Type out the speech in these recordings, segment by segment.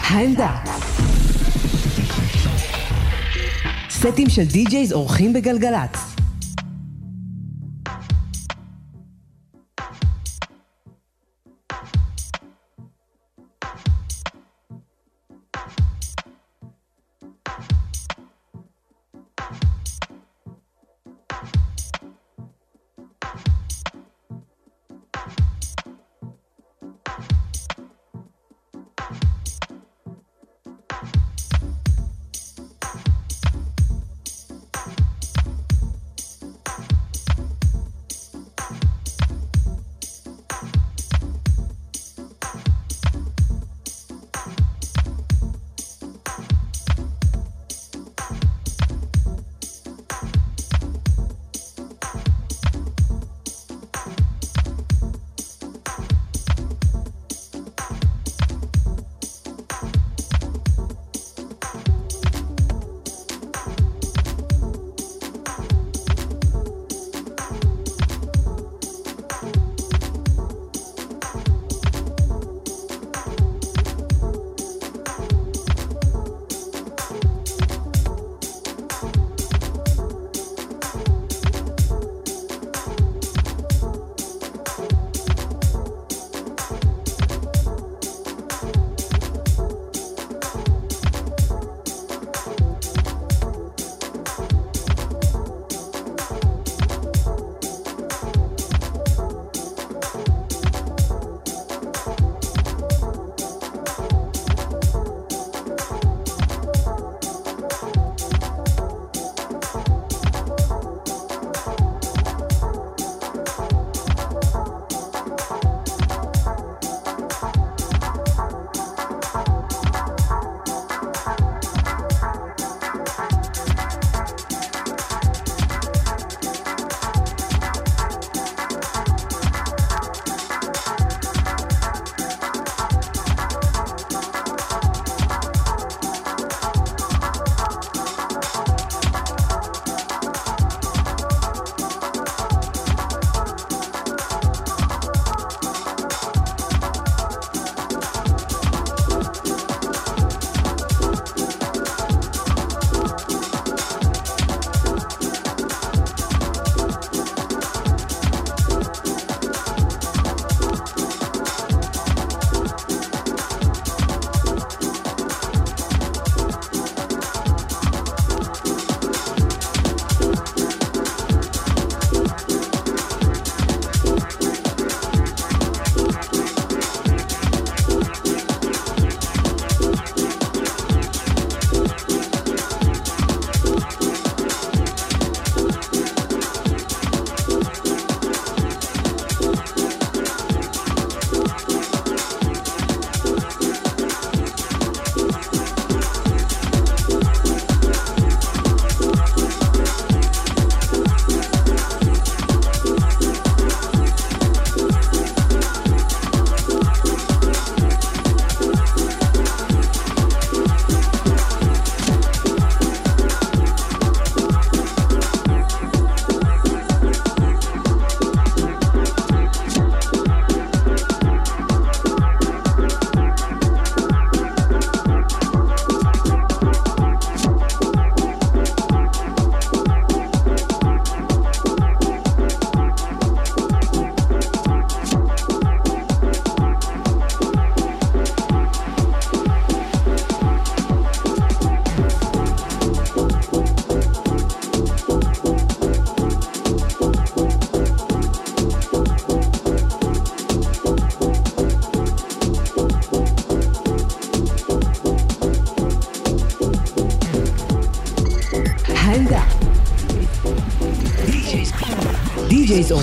העמדה. סטים של די-ג'ייז אורחים בגלגלצ.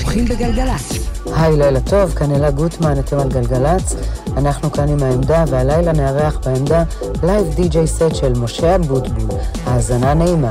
אורחים בגלגלצ. היי, לילה טוב, כאן אלה גוטמן, אתם על גלגלצ. אנחנו כאן עם העמדה, והלילה נארח בעמדה live DJ set של משה אבוטבול. האזנה נעימה.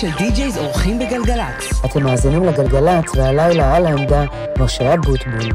של די-ג'ייז אורחים בגלגלצ. אתם מאזינים לגלגלצ, והלילה על העמדה משה אבוטבול.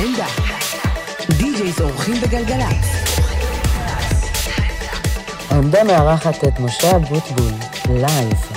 העמדה. DJs אורחים בגלגלצ. העמדה מארחת את משה אבוטבול, live.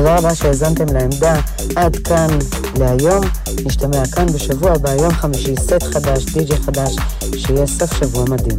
תודה רבה שהאזנתם לעמדה עד כאן להיום. נשתמע כאן בשבוע הבא, יום חמישי, סט חדש, די.ג'י חדש, שיהיה סוף שבוע מדהים.